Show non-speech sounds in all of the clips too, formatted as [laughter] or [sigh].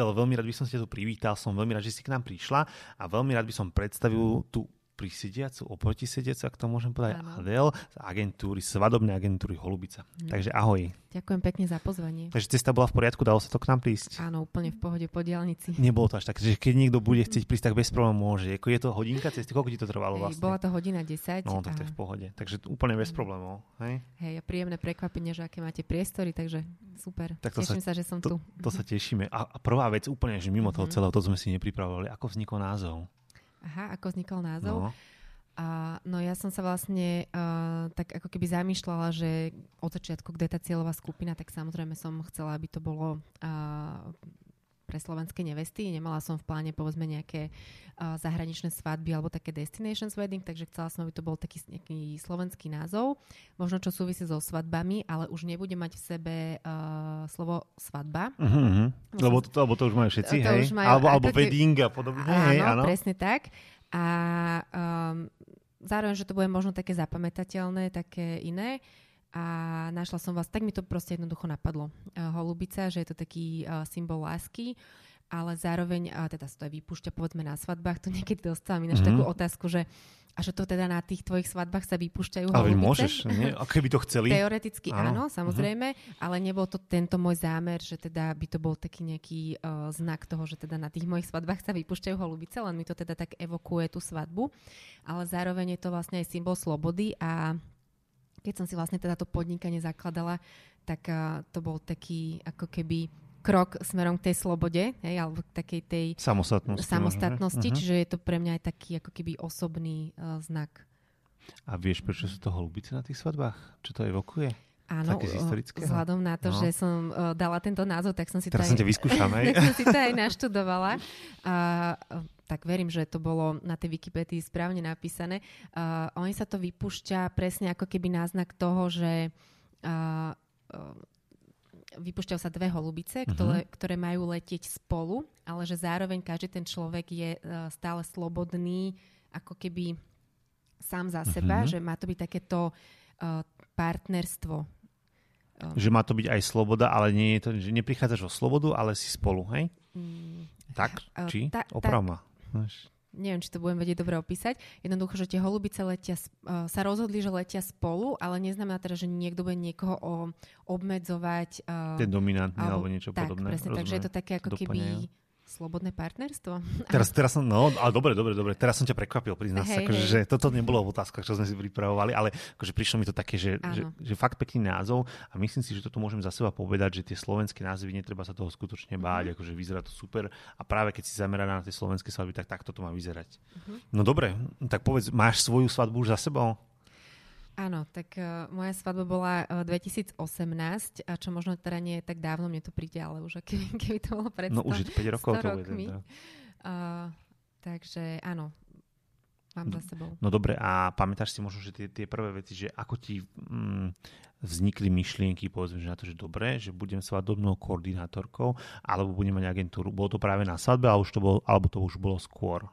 Adel, veľmi rád by som ste tu privítal, som veľmi rád, že si k nám prišla a veľmi rád by som predstavil tú prisediacu, oproti sediacu, ak to môžem povedať, ano. Adel z agentúry, svadobnej agentúry Holubica. Hmm. Takže ahoj. Ďakujem pekne za pozvanie. Takže cesta bola v poriadku, dalo sa to k nám prísť? Áno, úplne v pohode po diálnici. Nebolo to až tak, že keď niekto bude chcieť prísť, tak bez problémov môže. Je to hodinka cesty, koľko ti to trvalo vlastne? bola to hodina 10. No, tak to je v pohode. Takže úplne bez problémov. Hej, hej a príjemné prekvapenie, že aké máte priestory, takže super. Tak to Teším sa, sa, že som to, tu. To sa tešíme. A, a prvá vec úplne, že mimo toho mhm. celého, to sme si nepripravovali. Ako vznikol názov? Aha, ako vznikol názov? No. A, no ja som sa vlastne uh, tak ako keby zamýšľala, že od začiatku, kde je tá cieľová skupina, tak samozrejme som chcela, aby to bolo uh, pre slovenské nevesty. Nemala som v pláne povedzme nejaké uh, zahraničné svadby alebo také destinations wedding, takže chcela som, aby to bol taký nejaký slovenský názov. Možno čo súvisí so svadbami, ale už nebude mať v sebe uh, slovo svadba. Uh-huh, uh-huh. Lebo, to, lebo to už majú všetci, to hej? Už majú, alebo, alebo wedding a podobne. Áno, hej, áno, presne tak. A um, zároveň, že to bude možno také zapamätateľné, také iné. A našla som vás, tak mi to proste jednoducho napadlo. Uh, holubica, že je to taký uh, symbol lásky, ale zároveň, uh, teda sa to aj vypúšťa povedzme na svadbách, to [laughs] niekedy dostávam ináč mm-hmm. takú otázku, že a že to teda na tých tvojich svadbách sa vypúšťajú Ale môžeš, [laughs] nie? A keby to chceli? Teoreticky áno, áno samozrejme, uh-huh. ale nebol to tento môj zámer, že teda by to bol taký nejaký uh, znak toho, že teda na tých mojich svadbách sa vypúšťajú holubice, len mi to teda tak evokuje tú svadbu. Ale zároveň je to vlastne aj symbol slobody a keď som si vlastne teda to podnikanie zakladala, tak uh, to bol taký ako keby krok smerom k tej slobode, hej, alebo k takej tej samostatnosti, samostatnosti uh-huh. čiže je to pre mňa aj taký ako keby osobný uh, znak. A vieš, prečo sú to holubice na tých svadbách? Čo to evokuje? Áno, vzhľadom na to, no. že som uh, dala tento názov, tak som si Teraz to aj, vyskúšam, [laughs] tak som si to aj naštudovala. Uh, tak verím, že to bolo na tej Wikipedii správne napísané. Uh, oni sa to vypúšťa presne ako keby náznak toho, že uh, uh, vypúšťajú sa dve holubice, uh-huh. ktoré, ktoré majú letieť spolu, ale že zároveň každý ten človek je uh, stále slobodný, ako keby sám za seba, uh-huh. že má to byť takéto uh, partnerstvo. Že má to byť aj sloboda, ale nie je to, že neprichádzaš o slobodu, ale si spolu, hej? Mm, tak? Či? Ta, Oprav ma neviem, či to budem vedieť dobre opísať. Jednoducho, že tie holubice letia, uh, sa rozhodli, že letia spolu, ale neznamená teda, že niekto bude niekoho o, obmedzovať. Uh, Ten dominantný alebo, alebo niečo tak, podobné. Presne, takže je to také ako keby Slobodné partnerstvo? [laughs] Teraz, teraz som, no, ale dobre, dobre, dobre. Teraz som ťa prekvapil, priznám sa, akože, že toto nebolo v otázkach, čo sme si pripravovali, ale akože prišlo mi to také, že, že, že, fakt pekný názov a myslím si, že toto môžem za seba povedať, že tie slovenské názvy, netreba sa toho skutočne báť, mm. akože vyzerá to super a práve keď si zameraná na tie slovenské svadby, tak takto to má vyzerať. Mm-hmm. No dobre, tak povedz, máš svoju svadbu už za sebou? Áno, tak uh, moja svadba bola uh, e, 2018, a čo možno teda nie je tak dávno, mne to príde, ale už keby, [laughs] keby to bolo pred 100, No už je to 5 rokov. 100 to rokmi. Bude, uh, takže áno, mám no, za sebou. No dobre, a pamätáš si možno, že tie, tie prvé veci, že ako ti mm, vznikli myšlienky, povedzme, že na to, že dobre, že budem svadobnou koordinátorkou, alebo budem mať agentúru. Bolo to práve na svadbe, alebo, už to bolo, alebo to už bolo skôr?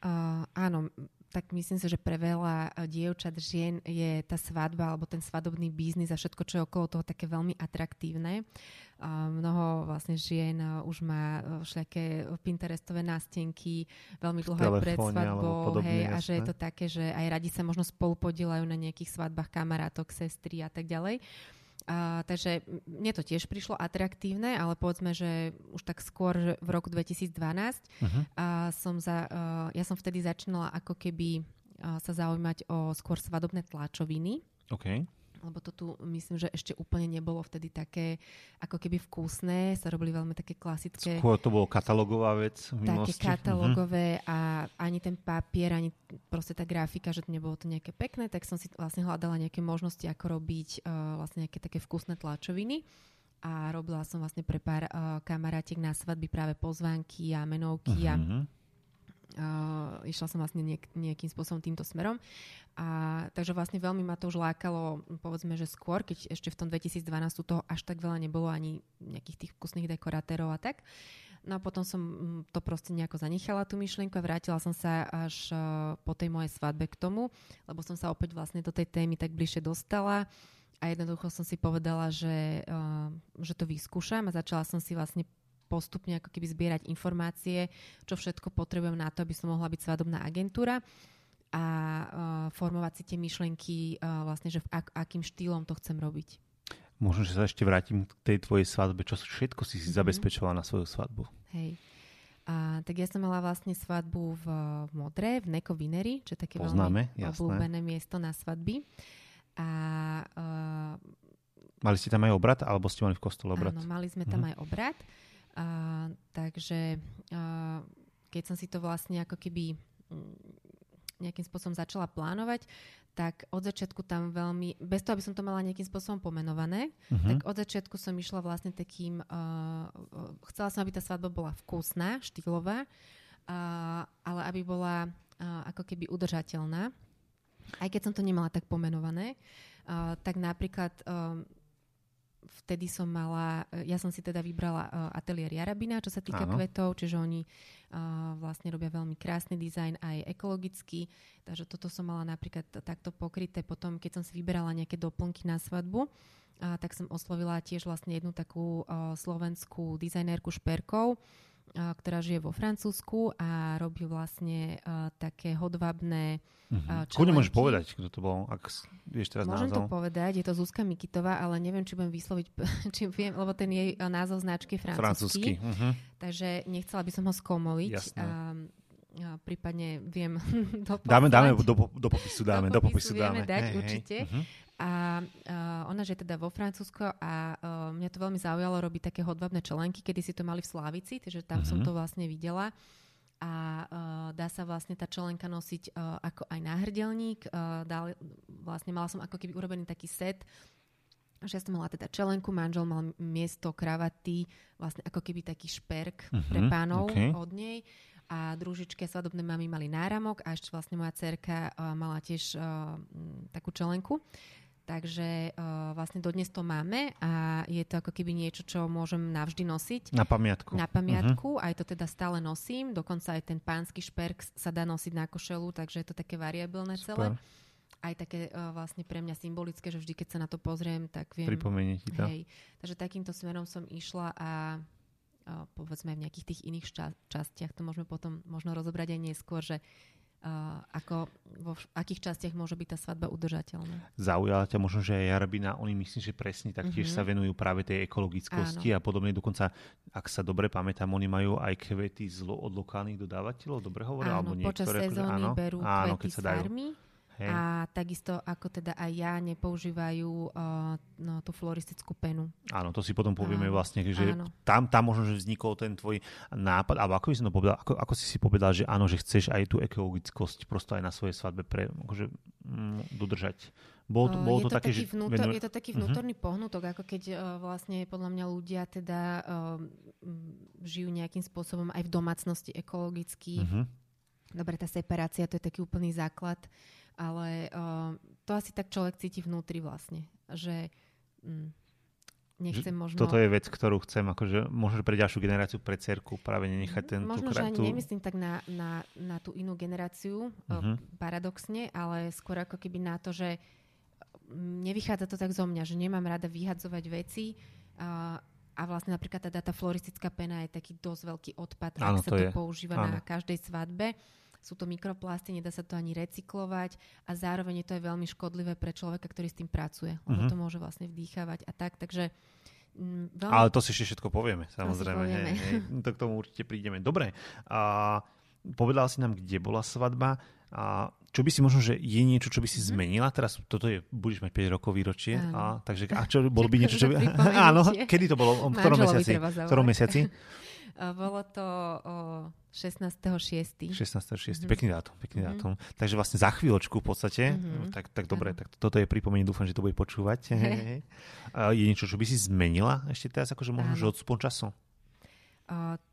Uh, áno, tak myslím si, že pre veľa eh, dievčat, žien je tá svadba alebo ten svadobný biznis a všetko, čo je okolo toho také veľmi atraktívne. Mnoho vlastne žien eh, už má eh, všelijaké Pinterestové nástenky veľmi dlho aj pred svadbou hej, a že je to také, že aj radi sa možno spolu podielajú na nejakých svadbách kamarátok, sestry a tak ďalej. A, takže mne to tiež prišlo atraktívne, ale povedzme, že už tak skôr v roku 2012 uh-huh. a som za, uh, ja som vtedy začínala ako keby sa zaujímať o skôr svadobné tlačoviny. Okay lebo to tu myslím, že ešte úplne nebolo vtedy také ako keby vkusné, sa robili veľmi také klasické. Skôr to bolo katalogová vec v Také mhm. katalogové uh-huh. a ani ten papier, ani proste tá grafika, že to nebolo to nejaké pekné, tak som si vlastne hľadala nejaké možnosti, ako robiť uh, vlastne nejaké také vkusné tlačoviny a robila som vlastne pre pár uh, kamarátiek na svadby práve pozvánky a menovky uh-huh. a mhm. Uh, išla som vlastne niek- nejakým spôsobom týmto smerom. A, takže vlastne veľmi ma to už lákalo, povedzme, že skôr, keď ešte v tom 2012 toho až tak veľa nebolo ani nejakých tých vkusných dekoratérov a tak. No a potom som mm, to proste nejako zanechala tú myšlienku a vrátila som sa až uh, po tej mojej svadbe k tomu, lebo som sa opäť vlastne do tej témy tak bližšie dostala a jednoducho som si povedala, že, uh, že to vyskúšam a začala som si vlastne postupne ako keby zbierať informácie, čo všetko potrebujem na to, aby som mohla byť svadobná agentúra a uh, formovať si tie myšlenky uh, vlastne, že v ak, akým štýlom to chcem robiť. Možno, že sa ešte vrátim k tej tvojej svadbe. Čo všetko si si mm-hmm. zabezpečovala na svoju svadbu? Hej. A, tak ja som mala vlastne svadbu v, v Modre, v Neko Vinery, čo je také Poznáme, veľmi jasné. obľúbené miesto na svadby. A uh, Mali ste tam aj obrad, alebo ste mali v kostole obrad? Áno, mali sme tam mm. aj obrad. Uh, takže uh, keď som si to vlastne ako keby mm, nejakým spôsobom začala plánovať, tak od začiatku tam veľmi, bez toho, aby som to mala nejakým spôsobom pomenované, uh-huh. tak od začiatku som išla vlastne takým, uh, chcela som, aby tá svadba bola vkusná, štýlová, uh, ale aby bola uh, ako keby udržateľná. Aj keď som to nemala tak pomenované, uh, tak napríklad uh, vtedy som mala, ja som si teda vybrala uh, ateliér Jarabina, čo sa týka Áno. kvetov, čiže oni uh, vlastne robia veľmi krásny dizajn, aj ekologický, takže toto som mala napríklad takto pokryté. Potom, keď som si vyberala nejaké doplnky na svadbu, uh, tak som oslovila tiež vlastne jednu takú slovenskú dizajnérku šperkov, ktorá žije vo Francúzsku a robí vlastne uh, také hodvabné uh, Kľudne môžeš povedať, kto to bol, ak vieš teraz Môžem názov. to povedať, je to Zuzka Mikitová, ale neviem, či budem vysloviť, [laughs] či viem, lebo ten jej názov značky je francúzsky. francúzsky. Uh-huh. Takže nechcela by som ho skomoliť. Jasné. Um, prípadne viem [laughs] Dáme, dáme do, do popisu, dáme, do popisu, do popisu dáme. dať, hej, určite. Uh-huh. A uh, ona že teda vo Francúzsku a uh, mňa to veľmi zaujalo robiť také hodvabné čelenky, kedy si to mali v Slávici, takže tam uh-huh. som mhm. to vlastne videla. A uh, dá sa vlastne tá čelenka nosiť uh, ako aj náhrdelník. Uh, dal, vlastne mala som ako keby urobený taký set, že ja som mala teda čelenku, manžel mal miesto kravaty, vlastne ako keby taký šperk uh-huh, pre pánov okay. od nej a družičky a svadobné mami mali náramok a ešte vlastne moja cerka uh, mala tiež uh, takú čelenku. Takže uh, vlastne dodnes to máme a je to ako keby niečo, čo môžem navždy nosiť. Na pamiatku. Na pamiatku, uh-huh. aj to teda stále nosím. Dokonca aj ten pánsky šperk sa dá nosiť na košelu, takže je to také variabilné Super. celé. Aj také uh, vlastne pre mňa symbolické, že vždy, keď sa na to pozriem, tak viem... Pripomenie ti to. Hej, takže takýmto smerom som išla a uh, povedzme v nejakých tých iných ča- častiach, to môžeme potom možno rozobrať aj neskôr, že Uh, ako vo v akých častiach môže byť tá svadba udržateľná. Zaujala ťa možno, že aj Jarabina, oni myslím, že presne taktiež uh-huh. sa venujú práve tej ekologickosti Áno. a podobne. Dokonca, ak sa dobre pamätám, oni majú aj kvety z, od lokálnych dodávateľov, dobre hovorím? Áno, alebo počas niektoré, sezóny áno, berú áno, kvety keď sa dajú. farmy Hej. A takisto ako teda aj ja nepoužívajú uh, no, tú floristickú penu. Áno, to si potom povieme áno, vlastne, že tam, tam možno, že vznikol ten tvoj nápad, alebo ako by som to povedal, ako, ako si si povedal, že áno, že chceš aj tú ekologickosť prosto aj na svojej svadbe pre, akože, mm, dodržať. Bol, uh, bol je, to také, taký vnútor, je to taký mhm. vnútorný uh-huh. pohnutok, ako keď uh, vlastne podľa mňa ľudia teda uh, žijú nejakým spôsobom aj v domácnosti ekologicky. Uh-huh. Dobre, tá separácia, to je taký úplný základ ale uh, to asi tak človek cíti vnútri vlastne, že mm, nechcem možno... Toto je vec, ktorú chcem, akože možno pre ďalšiu generáciu, pre cerku práve nenechať ten... Možno, že ani nemyslím tak na, na, na tú inú generáciu, uh-huh. paradoxne, ale skôr ako keby na to, že mm, nevychádza to tak zo mňa, že nemám rada vyhadzovať veci uh, a vlastne napríklad tá, tá floristická pena je taký dosť veľký odpad, ak sa to, je. používa Áno. na každej svadbe sú to mikroplasty, nedá sa to ani recyklovať a zároveň je to aj veľmi škodlivé pre človeka, ktorý s tým pracuje, lebo uh-huh. to môže vlastne vdýchavať a tak, takže mm, Veľmi... Ale to si ešte všetko povieme, samozrejme. Povieme. Hej, hej, to k tomu určite prídeme. Dobre, a povedala si nám, kde bola svadba. A čo by si možno, že je niečo, čo by si mm-hmm. zmenila? Teraz toto je, budeš mať 5 rokov výročie. A, takže, a [laughs] čo bolo by niečo, čo by... [laughs] Áno, kedy to bolo? V ktorom mesiaci? V ktorom mesiaci? [laughs] Bolo to o 16.6. 16.6. Mm-hmm. Pekný dátum, pekný mm-hmm. dátum. Takže vlastne za chvíľočku v podstate, mm-hmm. tak, tak dobre, tak toto je pripomenie, dúfam, že to bude počúvať. [laughs] je niečo, čo by si zmenila ešte teraz, akože možno, že odstupom času?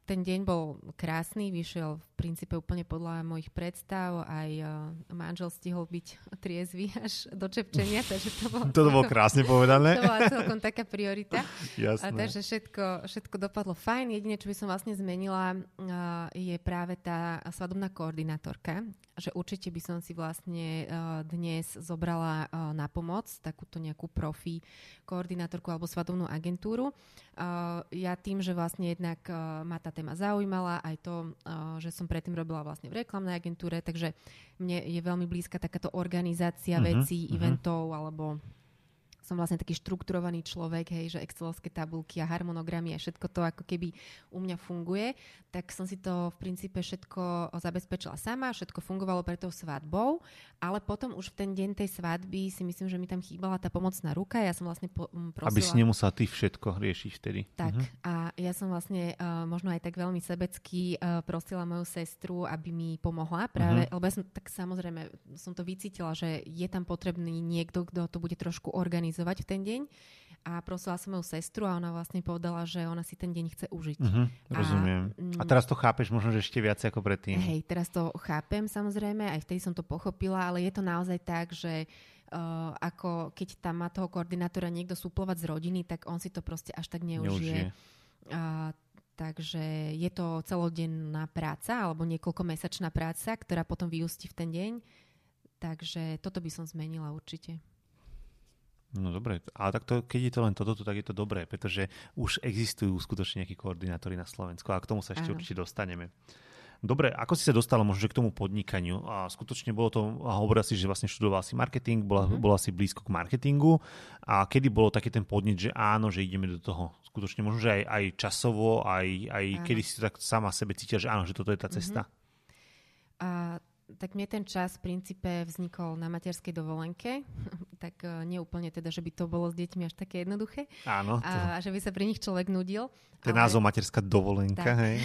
Ten deň bol krásny, vyšiel v princípe úplne podľa mojich predstav, aj manžel stihol byť [laughs] triezvy až do čepčenia, [laughs] takže to bolo... to bolo krásne povedané. to bola celkom taká priorita. [laughs] Jasné. A takže všetko, všetko dopadlo fajn. Jedine, čo by som vlastne zmenila, je práve tá svadobná koordinátorka. Že určite by som si vlastne uh, dnes zobrala uh, na pomoc takúto nejakú profi koordinátorku alebo svadobnú agentúru. Uh, ja tým, že vlastne jednak ma tá téma zaujímala, aj to, že som predtým robila vlastne v reklamnej agentúre, takže mne je veľmi blízka takáto organizácia uh-huh, vecí, uh-huh. eventov alebo som vlastne taký štrukturovaný človek, hej, že excelovské tabulky a harmonogramy a všetko to ako keby u mňa funguje, tak som si to v princípe všetko zabezpečila sama, všetko fungovalo pre tou svadbou, ale potom už v ten deň tej svadby si myslím, že mi tam chýbala tá pomocná ruka. Ja som vlastne po, prosila... Aby si nemusela ty všetko riešiť vtedy. Tak uh-huh. a ja som vlastne uh, možno aj tak veľmi sebecky uh, prosila moju sestru, aby mi pomohla práve, uh-huh. lebo ja som tak samozrejme som to vycítila, že je tam potrebný niekto, kto to bude trošku organizovať organizovať v ten deň a prosila som moju sestru a ona vlastne povedala, že ona si ten deň chce užiť. Uh-huh, rozumiem. A, a teraz to chápeš možno, že ešte viac ako predtým. Hej, teraz to chápem samozrejme, aj vtedy som to pochopila, ale je to naozaj tak, že Uh, ako keď tam má toho koordinátora niekto suplovať z rodiny, tak on si to proste až tak neužije. neužije. Uh, takže je to celodenná práca alebo niekoľkomesačná práca, ktorá potom vyústi v ten deň. Takže toto by som zmenila určite. No dobre, ale tak to, keď je to len toto, tak je to dobré, pretože už existujú skutočne nejakí koordinátori na Slovensku a k tomu sa ešte Áno. určite dostaneme. Dobre, ako si sa dostala možno k tomu podnikaniu? A skutočne bolo to, hovorila si, že vlastne študovala si marketing, bola, uh-huh. bola si blízko k marketingu a kedy bolo taký ten podnik, že áno, že ideme do toho? Skutočne možno, že aj, aj časovo, aj, aj kedy si tak sama sebe cítila, že áno, že toto je tá cesta? Uh-huh. A tak mne ten čas v princípe vznikol na materskej dovolenke, [laughs] tak uh, nie úplne teda, že by to bolo s deťmi až také jednoduché. Áno. To... A, a že by sa pri nich človek nudil. Je ale... názov materská dovolenka, tak. hej.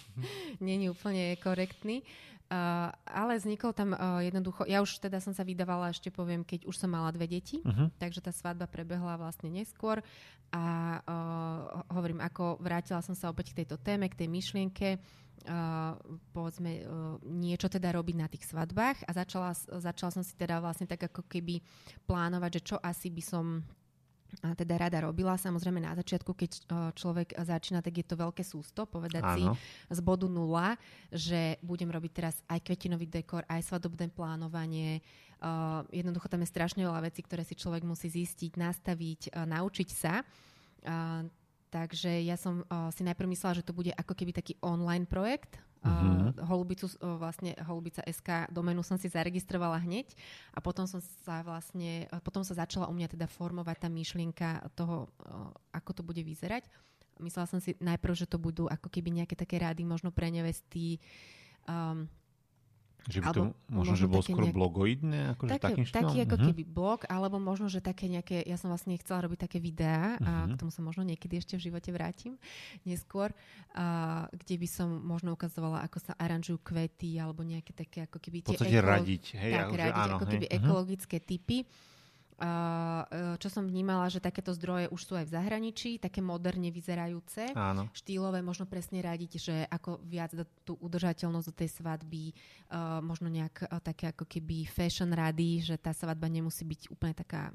[laughs] nie je úplne korektný. Uh, ale vznikol tam uh, jednoducho, ja už teda som sa vydávala, ešte poviem, keď už som mala dve deti, uh-huh. takže tá svadba prebehla vlastne neskôr a uh, hovorím, ako vrátila som sa opäť k tejto téme, k tej myšlienke, uh, povedzme uh, niečo teda robiť na tých svadbách a začala, začala som si teda vlastne tak ako keby plánovať, že čo asi by som teda rada robila. Samozrejme na začiatku, keď človek začína, tak je to veľké sústo povedať Áno. si z bodu nula, že budem robiť teraz aj kvetinový dekor, aj svadobné plánovanie. Uh, jednoducho tam je strašne veľa vecí, ktoré si človek musí zistiť, nastaviť, uh, naučiť sa. Uh, Takže ja som uh, si najprv myslela, že to bude ako keby taký online projekt. Uh, uh, Holubicu, uh, vlastne Holubica SK domenu som si zaregistrovala hneď a potom som sa vlastne, potom sa začala u mňa teda formovať tá myšlienka toho, uh, ako to bude vyzerať. Myslela som si najprv, že to budú ako keby nejaké také rády možno pre nevesty, um, že by to možno, možno že bolo skôr nejak... blogoidné? Akože také, takým taký ako uh-huh. keby blog, alebo možno, že také nejaké, ja som vlastne chcela robiť také videá uh-huh. a mhm. k tomu sa možno niekedy ešte v živote vrátim neskôr, a, kde by som možno ukazovala, ako sa aranžujú kvety, alebo nejaké také ako keby tie... V podstate ekolo... radiť, hej? Tak, radiť, áno, ako hej. keby uh-huh. ekologické typy. Uh, čo som vnímala, že takéto zdroje už sú aj v zahraničí, také moderne vyzerajúce, Áno. štýlové, možno presne radiť, že ako viac tú udržateľnosť do tej svadby, uh, možno nejak uh, také ako keby fashion rady, že tá svadba nemusí byť úplne taká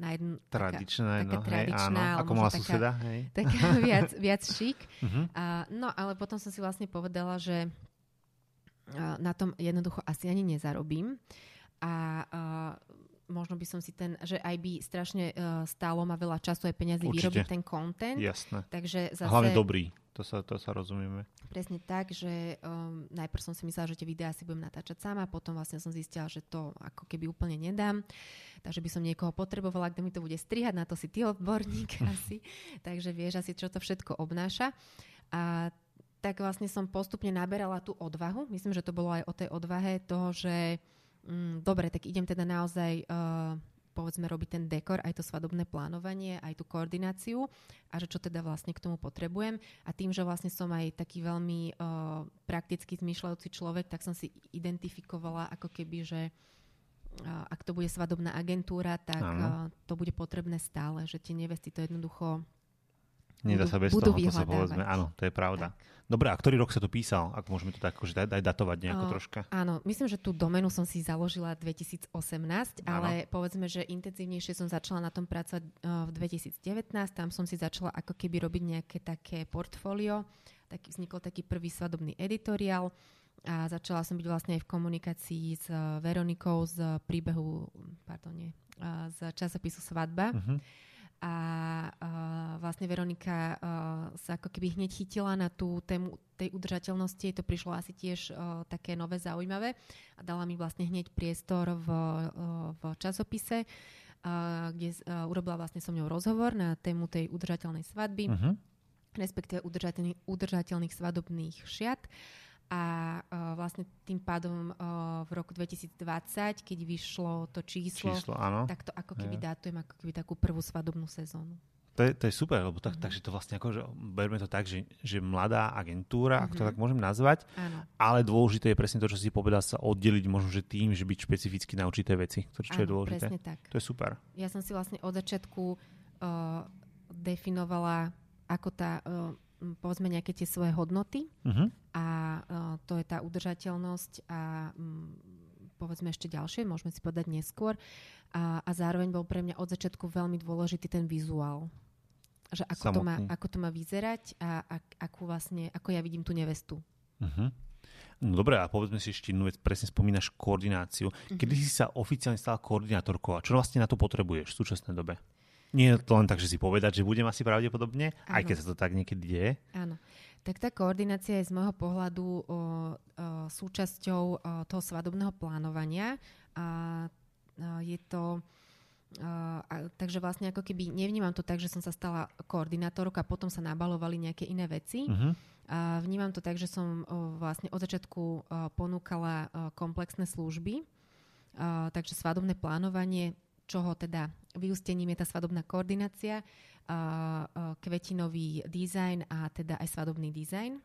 na jednu, tradičná, taká, no, tradičná, hej, áno, ako mala suseda, hej. [laughs] Taká viac, viac šik. Uh-huh. Uh, no, ale potom som si vlastne povedala, že na tom jednoducho asi ani nezarobím. A uh, možno by som si ten, že aj by strašne uh, stálo ma veľa času aj peniazy vyrobiť ten content. Jasné. Takže zase, Hlavne dobrý, to sa, to sa rozumieme. Presne tak, že um, najprv som si myslela, že tie videá si budem natáčať sama, potom vlastne som zistila, že to ako keby úplne nedám, takže by som niekoho potrebovala, kto mi to bude strihať, na to si ty odborník [laughs] asi, takže vieš asi, čo to všetko obnáša. A tak vlastne som postupne naberala tú odvahu, myslím, že to bolo aj o tej odvahe toho, že mm, dobre, tak idem teda naozaj uh, povedzme robiť ten dekor, aj to svadobné plánovanie, aj tú koordináciu a že čo teda vlastne k tomu potrebujem. A tým, že vlastne som aj taký veľmi uh, prakticky zmýšľajúci človek, tak som si identifikovala ako keby, že uh, ak to bude svadobná agentúra, tak uh, to bude potrebné stále, že tie nevesty to jednoducho Nedá sa bez budú toho, to sa povedzme. Áno, to je pravda. Tak. Dobre, a ktorý rok sa to písal? Ak môžeme to tak akože daj datovať nejako o, troška. Áno, myslím, že tú domenu som si založila 2018, áno. ale povedzme, že intenzívnejšie som začala na tom pracovať uh, v 2019. Tam som si začala ako keby robiť nejaké také portfólio. Tak, vznikol taký prvý svadobný editoriál a začala som byť vlastne aj v komunikácii s Veronikou z príbehu, pardon, nie, z časopisu Svadba. Uh-huh a uh, vlastne Veronika uh, sa ako keby hneď chytila na tú tému tej udržateľnosti. To prišlo asi tiež uh, také nové, zaujímavé a dala mi vlastne hneď priestor v, uh, v časopise, uh, kde uh, urobila vlastne so mňou rozhovor na tému tej udržateľnej svadby, uh-huh. respektíve udržateľných, udržateľných svadobných šiat. Uh, a uh, vlastne tým pádom uh, v roku 2020, keď vyšlo to číslo, číslo áno. tak to ako keby dátujem ako keby takú prvú svadobnú sezónu. To je, to je super, lebo tak, mm-hmm. takže to vlastne ako, že berme to tak, že, že mladá agentúra, mm-hmm. ak to mhm. tak môžem nazvať, Áno. ale dôležité je presne to, čo si povedal, sa oddeliť možno, že tým, že byť špecificky na určité veci, ktoré, čo Áno, je dôležité. presne tak. To je super. Ja som si vlastne od začiatku uh, definovala, ako tá uh, povedzme nejaké tie svoje hodnoty uh-huh. a uh, to je tá udržateľnosť a um, povedzme ešte ďalšie, môžeme si povedať neskôr. A, a zároveň bol pre mňa od začiatku veľmi dôležitý ten vizuál. Že ako, to má, ako to má vyzerať a, a ako, vlastne, ako ja vidím tú nevestu. Uh-huh. No dobre, a povedzme si ešte jednu vec, presne spomínaš koordináciu. Kedy uh-huh. si sa oficiálne stala koordinátorkou a čo vlastne na to potrebuješ v súčasnej dobe? Nie je to len tak, že si povedať, že budem asi pravdepodobne, ano. aj keď sa to tak niekedy deje. Áno. Tak tá koordinácia je z môjho pohľadu o, o, súčasťou o, toho svadobného plánovania. A, a je to... Uh, a, takže vlastne ako keby nevnímam to tak, že som sa stala koordinátorkou a potom sa nabalovali nejaké iné veci. Uh-huh. A vnímam to tak, že som uh, vlastne od začiatku uh, ponúkala uh, komplexné služby. Uh, takže svadobné plánovanie, čoho teda vyústením je tá svadobná koordinácia, kvetinový dizajn a teda aj svadobný dizajn.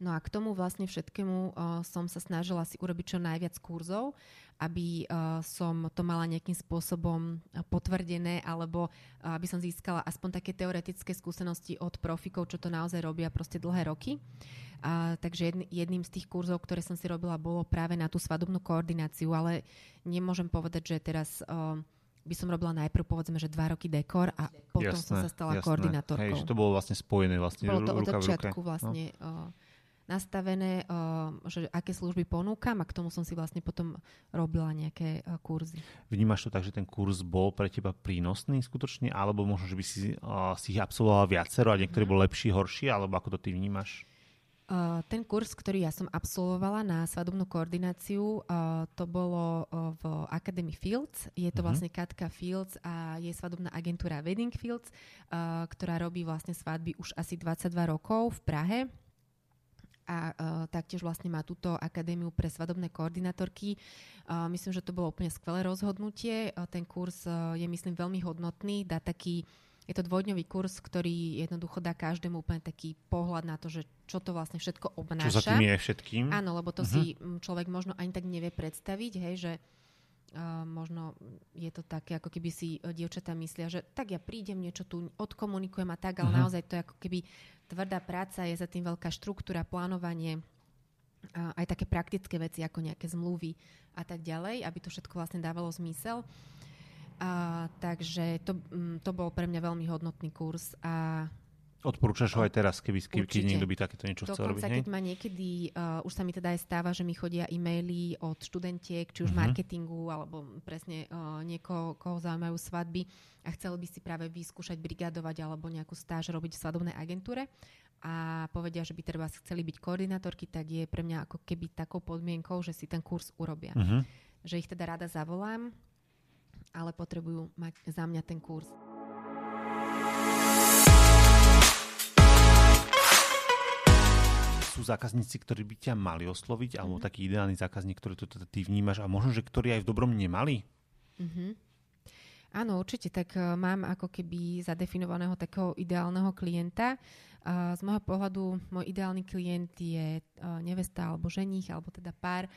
No a k tomu vlastne všetkému uh, som sa snažila si urobiť čo najviac kurzov, aby uh, som to mala nejakým spôsobom potvrdené, alebo aby som získala aspoň také teoretické skúsenosti od profikov, čo to naozaj robia proste dlhé roky. Uh, takže jedn, jedným z tých kurzov, ktoré som si robila, bolo práve na tú svadobnú koordináciu, ale nemôžem povedať, že teraz... By som robila najprv povedzme, že dva roky dekor a potom jasné, som sa stala jasné. koordinátorkou. Hej, že to bolo vlastne spojené vlastne Bolo to od začiatku vlastne no. Nastavené, že aké služby ponúkam a k tomu som si vlastne potom robila nejaké kurzy. Vnímaš to tak, že ten kurz bol pre teba prínosný skutočne, alebo možno, že by si, si ich absolvovala viacero a niektorý bol lepší, horší, alebo ako to ty vnímaš? Uh, ten kurz, ktorý ja som absolvovala na svadobnú koordináciu, uh, to bolo uh, v Academy Fields. Je to uh-huh. vlastne Katka Fields a je svadobná agentúra Wedding Fields, ktorá robí vlastne svadby už asi 22 rokov v Prahe a uh, taktiež vlastne má túto akadémiu pre svadobné koordinátorky. Uh, myslím, že to bolo úplne skvelé rozhodnutie. Uh, ten kurz je, myslím, veľmi hodnotný, dá taký je to dvojdňový kurz, ktorý jednoducho dá každému úplne taký pohľad na to, že čo to vlastne všetko obnáša. Čo za tým je všetkým. Áno, lebo to uh-huh. si človek možno ani tak nevie predstaviť, hej, že uh, možno je to také, ako keby si dievčatá myslia, že tak ja prídem, niečo tu odkomunikujem a tak, ale uh-huh. naozaj to je ako keby tvrdá práca, je za tým veľká štruktúra, plánovanie, aj také praktické veci, ako nejaké zmluvy a tak ďalej, aby to všetko vlastne dávalo zmysel. A, takže to, mm, to bol pre mňa veľmi hodnotný kurz a Odporúčaš ho aj teraz, keby, keby keď niekto by takéto niečo chcel robiť? keď ma niekedy, uh, už sa mi teda aj stáva, že mi chodia e-maily od študentiek, či už uh-huh. marketingu, alebo presne uh, niekoho, koho zaujímajú svadby a chceli by si práve vyskúšať brigadovať alebo nejakú stáž robiť v svadobnej agentúre a povedia, že by treba chceli byť koordinátorky, tak je pre mňa ako keby takou podmienkou, že si ten kurz urobia. Uh-huh. Že ich teda rada zavolám ale potrebujú mať za mňa ten kurz. Sú zákazníci, ktorí by ťa mali osloviť, mm-hmm. alebo mhm. taký ideálny zákazník, ktorý to teda ty vnímaš a možno, že ktorí aj v dobrom nemali? Mm-hmm. Áno, určite. Tak uh, mám ako keby zadefinovaného takého ideálneho klienta. Uh, z môjho pohľadu môj ideálny klient je uh, nevesta alebo ženich, alebo teda pár,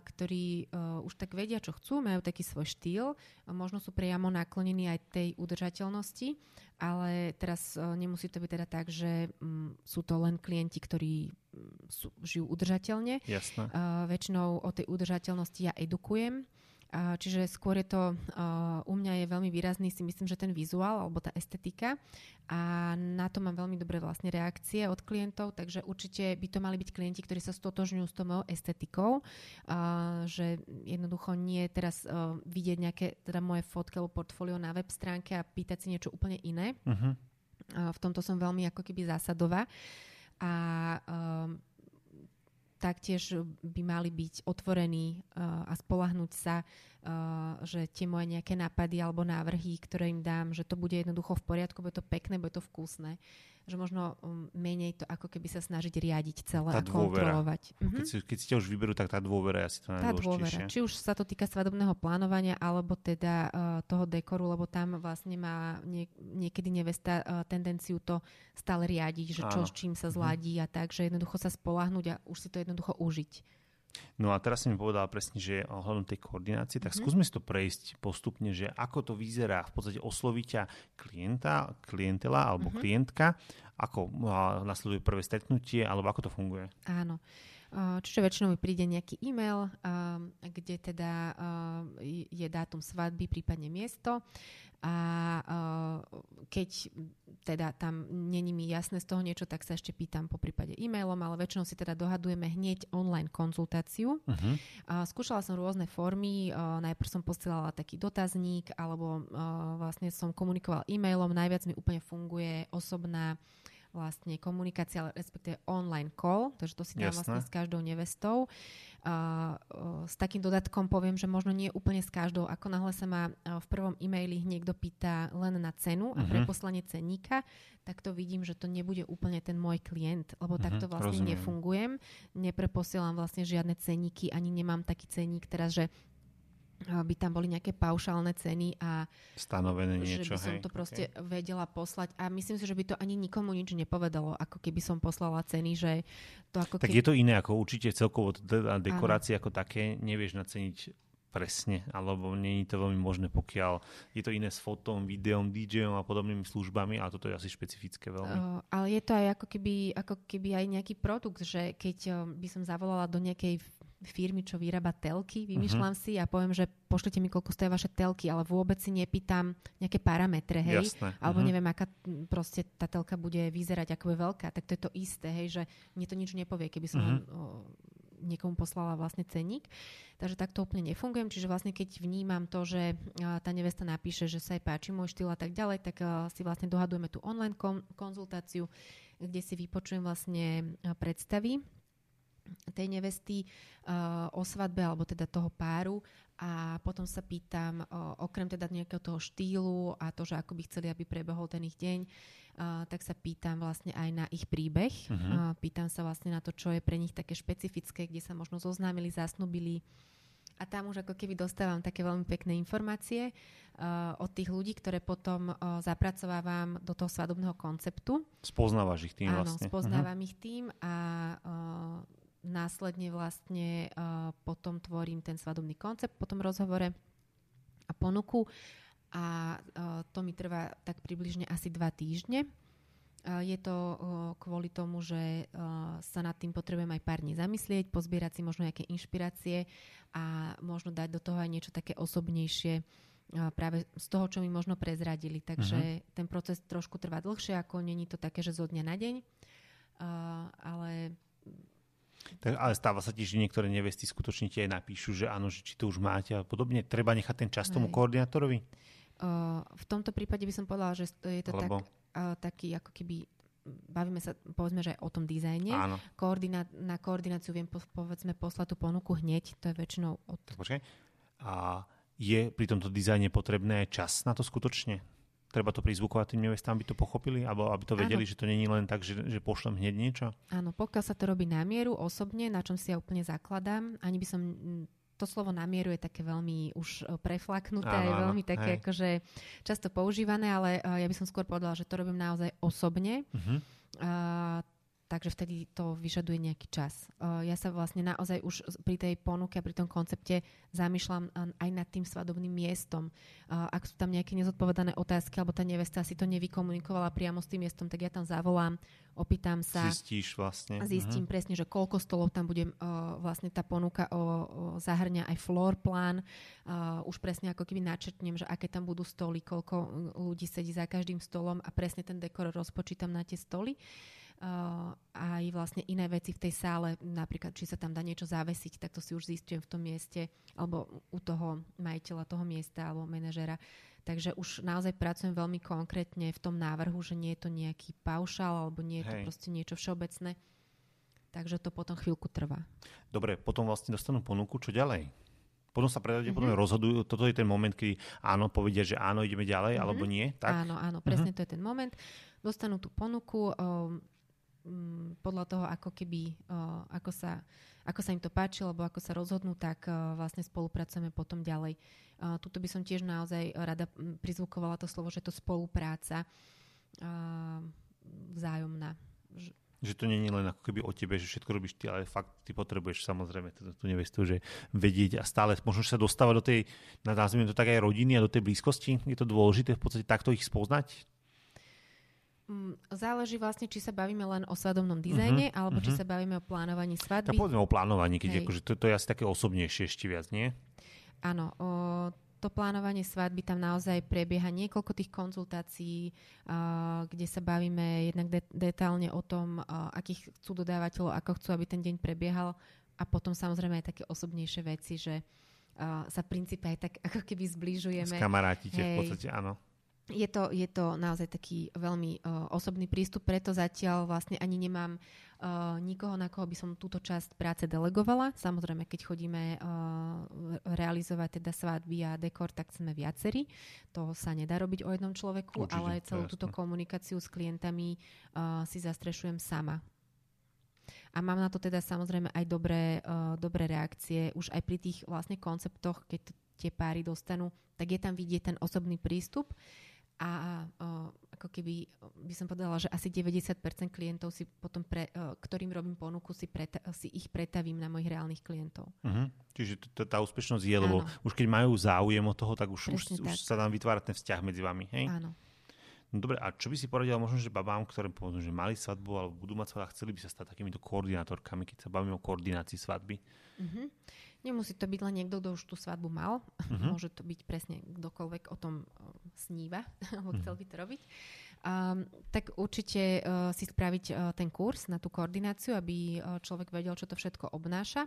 ktorí už tak vedia, čo chcú, majú taký svoj štýl, možno sú priamo naklonení aj tej udržateľnosti, ale teraz nemusí to byť teda tak, že um, sú to len klienti, ktorí sú, žijú udržateľne. Jasné. Uh, väčšinou o tej udržateľnosti ja edukujem Čiže skôr je to, u mňa je veľmi výrazný si myslím, že ten vizuál alebo tá estetika a na to mám veľmi dobré vlastne reakcie od klientov, takže určite by to mali byť klienti, ktorí sa stotožňujú s tou mojou estetikou, že jednoducho nie teraz vidieť nejaké teda moje fotky alebo portfólio na web stránke a pýtať si niečo úplne iné. Uh-huh. V tomto som veľmi ako keby zásadová. A um, taktiež by mali byť otvorení uh, a spolahnúť sa, uh, že tie moje nejaké nápady alebo návrhy, ktoré im dám, že to bude jednoducho v poriadku, bude to pekné, bude to vkusné že možno um, menej to ako keby sa snažiť riadiť celé tá a kontrolovať. Keď, mhm. si, keď si ťa už vyberú, tak tá dôvera je asi to Tá dôvera. Či už sa to týka svadobného plánovania, alebo teda uh, toho dekoru, lebo tam vlastne má nie, niekedy nevesta uh, tendenciu to stále riadiť, že čo Áno. s čím sa mhm. zladí mm. a tak, že jednoducho sa spolahnuť a už si to jednoducho užiť. No a teraz si mi povedala presne, že ohľadom tej koordinácie, tak mm-hmm. skúsme si to prejsť postupne, že ako to vyzerá, v podstate osloviť ťa klienta, klientela alebo mm-hmm. klientka, ako nasleduje prvé stretnutie, alebo ako to funguje? Áno. Čiže väčšinou mi príde nejaký e-mail, kde teda je dátum svadby, prípadne miesto a keď teda tam není mi jasné z toho niečo, tak sa ešte pýtam po prípade e-mailom, ale väčšinou si teda dohadujeme hneď online konzultáciu. Uh-huh. Skúšala som rôzne formy, najprv som posielala taký dotazník, alebo vlastne som komunikovala e-mailom, najviac mi úplne funguje osobná vlastne komunikácia, respektíve online call, takže to si dám vlastne s každou nevestou. Uh, uh, s takým dodatkom poviem, že možno nie úplne s každou. Ako náhle sa ma uh, v prvom e-maili niekto pýta len na cenu a uh-huh. preposlanie cenníka, tak to vidím, že to nebude úplne ten môj klient, lebo uh-huh, takto vlastne rozumiem. nefungujem. Nepreposielam vlastne žiadne cenníky, ani nemám taký cenník teraz, že by tam boli nejaké paušálne ceny a stanovené niečo. Že by som hej, to proste okay. vedela poslať a myslím si, že by to ani nikomu nič nepovedalo, ako keby som poslala ceny, že to ako Tak keby... je to iné, ako určite celkovo dekorácie ako také nevieš naceniť presne, alebo je to veľmi možné, pokiaľ je to iné s fotom, videom, DJom a podobnými službami, ale toto je asi špecifické veľmi. Uh, ale je to aj ako keby, ako keby aj nejaký produkt, že keď by som zavolala do nejakej firmy, čo vyrába telky, vymýšľam uh-huh. si a poviem, že pošlite mi, koľko stojí vaše telky, ale vôbec si nepýtam nejaké parametre, hej, Jasné. alebo uh-huh. neviem, aká proste tá telka bude vyzerať, ako je veľká, tak to je to isté, hej, že mne to nič nepovie, keby som uh-huh. o, niekomu poslala vlastne cenník. Takže takto úplne nefungujem, čiže vlastne keď vnímam to, že tá nevesta napíše, že sa jej páči môj štýl a tak ďalej, tak si vlastne dohadujeme tú online konzultáciu, kde si vypočujem vlastne predstavy tej nevesty uh, o svadbe alebo teda toho páru a potom sa pýtam uh, okrem teda nejakého toho štýlu a to, že ako by chceli, aby prebehol ten ich deň, uh, tak sa pýtam vlastne aj na ich príbeh. Uh-huh. Uh, pýtam sa vlastne na to, čo je pre nich také špecifické, kde sa možno zoznámili, zasnubili a tam už ako keby dostávam také veľmi pekné informácie uh, od tých ľudí, ktoré potom uh, zapracovávam do toho svadobného konceptu. Spoznávaš ich tým Áno, vlastne. spoznávam uh-huh. ich tým a uh, následne vlastne uh, potom tvorím ten svadobný koncept po tom rozhovore a ponuku a uh, to mi trvá tak približne asi dva týždne. Uh, je to uh, kvôli tomu, že sa nad tým potrebujem aj pár dní zamyslieť, pozbierať si možno nejaké inšpirácie a možno dať do toho aj niečo také osobnejšie práve z toho, čo mi možno prezradili. Takže uh-huh. ten proces trošku trvá dlhšie, ako není to také, že zo dňa na deň. Ale tak, ale stáva sa tiež, že niektoré nevesty skutočne ti aj napíšu, že áno, že či to už máte a podobne. Treba nechať ten čas tomu koordinátorovi? Uh, v tomto prípade by som povedala, že je to Lebo... tak, uh, taký ako keby bavíme sa povedzme, že aj o tom dizajne. Áno. Koordina- na koordináciu viem po, povedzme poslať tú ponuku hneď, to je väčšinou od... Počkaj. A je pri tomto dizajne potrebné čas na to skutočne? Treba to prizvukovať tým nevestám, aby to pochopili, alebo aby to vedeli, ano. že to není len tak, že, že pošlem hneď niečo? Áno, pokiaľ sa to robí na mieru osobne, na čom si ja úplne zakladám, ani by som to slovo na mieru je také veľmi už e, preflaknuté, áno, je veľmi áno, také hej. akože často používané, ale uh, ja by som skôr povedala, že to robím naozaj osobne. Uh-huh. Uh, takže vtedy to vyžaduje nejaký čas. Ja sa vlastne naozaj už pri tej ponuke pri tom koncepte zamýšľam aj nad tým svadobným miestom. Ak sú tam nejaké nezodpovedané otázky, alebo tá nevesta si to nevykomunikovala priamo s tým miestom, tak ja tam zavolám, opýtam sa. Zistíš vlastne. Zistím uh-huh. presne, že koľko stolov tam bude vlastne tá ponuka o, o zahrňa aj floor plán. Už presne ako keby načrtnem, že aké tam budú stoly, koľko ľudí sedí za každým stolom a presne ten dekor rozpočítam na tie stoly. Aj vlastne iné veci v tej sále, napríklad či sa tam dá niečo zavesiť, tak to si už zistujem v tom mieste, alebo u toho majiteľa toho miesta alebo manažera. Takže už naozaj pracujem veľmi konkrétne v tom návrhu, že nie je to nejaký paušal alebo nie je to Hej. proste niečo všeobecné. Takže to potom chvíľku trvá. Dobre, potom vlastne dostanú ponuku, čo ďalej? Potom sa predať, mm-hmm. potom rozhodujú, toto je ten moment, kedy áno, povedia, že áno, ideme ďalej, mm-hmm. alebo nie. Tak? Áno, áno, presne mm-hmm. to je ten moment. Dostanú tú ponuku, um, podľa toho, ako keby, ako sa, ako sa im to páči, alebo ako sa rozhodnú, tak vlastne spolupracujeme potom ďalej. Tuto by som tiež naozaj rada prizvukovala to slovo, že to spolupráca vzájomná. Že to nie je len ako keby o tebe, že všetko robíš ty, ale fakt ty potrebuješ samozrejme tú, tú nevestu, že vedieť a stále možno sa dostávať do tej, nazvime to tak aj rodiny a do tej blízkosti. Je to dôležité v podstate takto ich spoznať? Mm, záleží vlastne, či sa bavíme len o svadobnom dizajne, uh-huh, alebo uh-huh. či mhm. sa bavíme o plánovaní svadby. Tak povedzme o plánovaní, keď akože to, to je asi také osobnejšie ešte viac, nie? Áno, o, to plánovanie svadby tam naozaj prebieha niekoľko tých konzultácií, uh, kde sa bavíme jednak de- detálne o tom, uh, akých chcú dodávateľov, ako chcú, aby ten deň prebiehal a potom samozrejme aj také osobnejšie veci, že uh, sa princípe aj tak ako keby zbližujeme. Skamarátite v podstate, áno je to, je to naozaj taký veľmi uh, osobný prístup, preto zatiaľ vlastne ani nemám uh, nikoho, na koho by som túto časť práce delegovala. Samozrejme, keď chodíme uh, realizovať teda svadby a dekor, tak sme viacerí. To sa nedá robiť o jednom človeku, Určite, ale celú túto komunikáciu s klientami uh, si zastrešujem sama. A mám na to teda samozrejme aj dobré, uh, dobré reakcie už aj pri tých vlastne konceptoch, keď tie páry dostanú, tak je tam vidieť ten osobný prístup a o, ako keby by som povedala, že asi 90% klientov si potom, pre, o, ktorým robím ponuku, si, preta, si ich pretavím na mojich reálnych klientov. Uh-huh. Čiže t- tá úspešnosť je, lebo Áno. už keď majú záujem o toho, tak už, už, tak. už sa tam vytvára ten vzťah medzi vami. Hej? Áno. No dobre, a čo by si poradila možno, že babám, ktoré povedzme, že mali svadbu alebo budú mať svadbu a chceli by sa stať takýmito koordinátorkami, keď sa bavíme o koordinácii svadby? Uh-huh. Nemusí to byť len niekto, kto už tú svadbu mal. Uh-huh. [laughs] Môže to byť presne kdokoľvek o tom sníva, [laughs] alebo chcel mhm. by to robiť. Um, tak určite uh, si spraviť uh, ten kurz na tú koordináciu, aby uh, človek vedel, čo to všetko obnáša.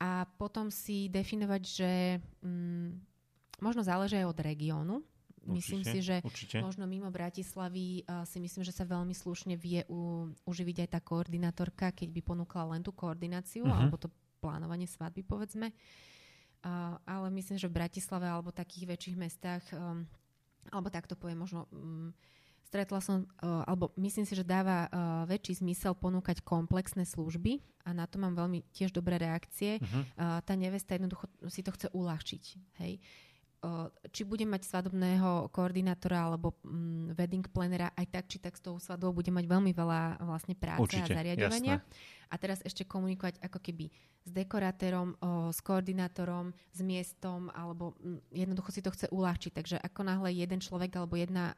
A potom si definovať, že um, možno záleží aj od regiónu. Myslím si, že určite. možno mimo Bratislavy uh, si myslím, že sa veľmi slušne vie u, uživiť aj tá koordinátorka, keď by ponúkla len tú koordináciu uh-huh. alebo to plánovanie svadby, povedzme. Uh, ale myslím, že v Bratislave alebo takých väčších mestách, um, alebo takto poviem, možno um, stretla som, uh, alebo myslím si, že dáva uh, väčší zmysel ponúkať komplexné služby a na to mám veľmi tiež dobré reakcie. Uh-huh. Uh, tá nevesta jednoducho si to chce uľahčiť. Hej. Uh, či budem mať svadobného koordinátora alebo mm, wedding planera, aj tak, či tak s tou svadbou budem mať veľmi veľa vlastne práce Určite, a zariadovania. Jasné. A teraz ešte komunikovať ako keby s dekorátorom, o, s koordinátorom, s miestom, alebo m, jednoducho si to chce uľahčiť. Takže ako náhle jeden človek alebo jedna o,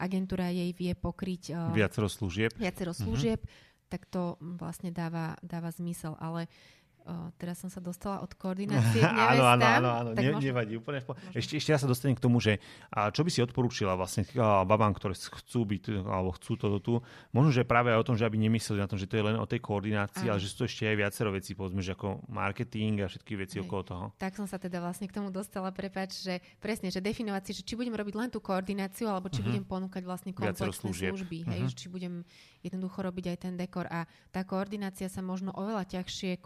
agentúra jej vie pokryť o, viacero služieb, viacero mhm. služieb mm-hmm. tak to vlastne dáva, dáva zmysel. Ale O, teraz som sa dostala od [laughs] koordinácie áno, áno, áno, áno. Ne, možno... nevadí úplne. Po... Ešte, ešte ja sa dostanem k tomu, že a čo by si odporúčila vlastne a, babám, ktoré chcú byť alebo chcú toto tu. Možno, že práve aj o tom, že aby nemysleli na tom, že to je len o tej koordinácii, áno. ale že sú to ešte aj viacero vecí, povedzme, že ako marketing a všetky veci Hej. okolo toho. Tak som sa teda vlastne k tomu dostala, prepač, že presne, že definovať si, že či budem robiť len tú koordináciu, alebo či uh-huh. budem ponúkať vlastne komplexné služby. Hej, uh-huh. či budem jednoducho robiť aj ten dekor. A tá koordinácia sa možno oveľa ťažšie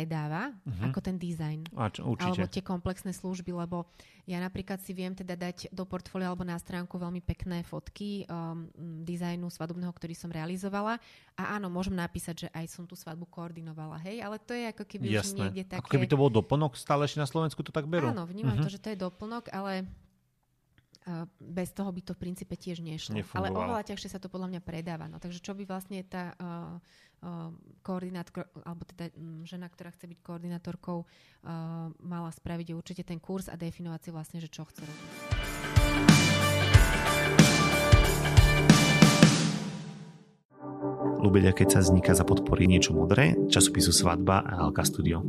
predáva uh-huh. ako ten dizajn. Alebo tie komplexné služby, lebo ja napríklad si viem teda dať do portfólia alebo na stránku veľmi pekné fotky um, dizajnu svadobného, ktorý som realizovala. A áno, môžem napísať, že aj som tú svadbu koordinovala, hej, ale to je ako keby Jasné. už niekde také... Ako keby to bol doplnok, stále na Slovensku to tak berú. Áno, vnímam uh-huh. to, že to je doplnok, ale bez toho by to v princípe tiež nešlo. Ale oveľa ťažšie sa to podľa mňa predáva. No, takže čo by vlastne tá uh, koordinátor, alebo teda um, žena, ktorá chce byť koordinátorkou, uh, mala spraviť určite ten kurz a definovať si vlastne, že čo chce robiť. Lubeľa, keď sa vzniká za podpory niečo modré, časopisu Svadba a Alka Studio.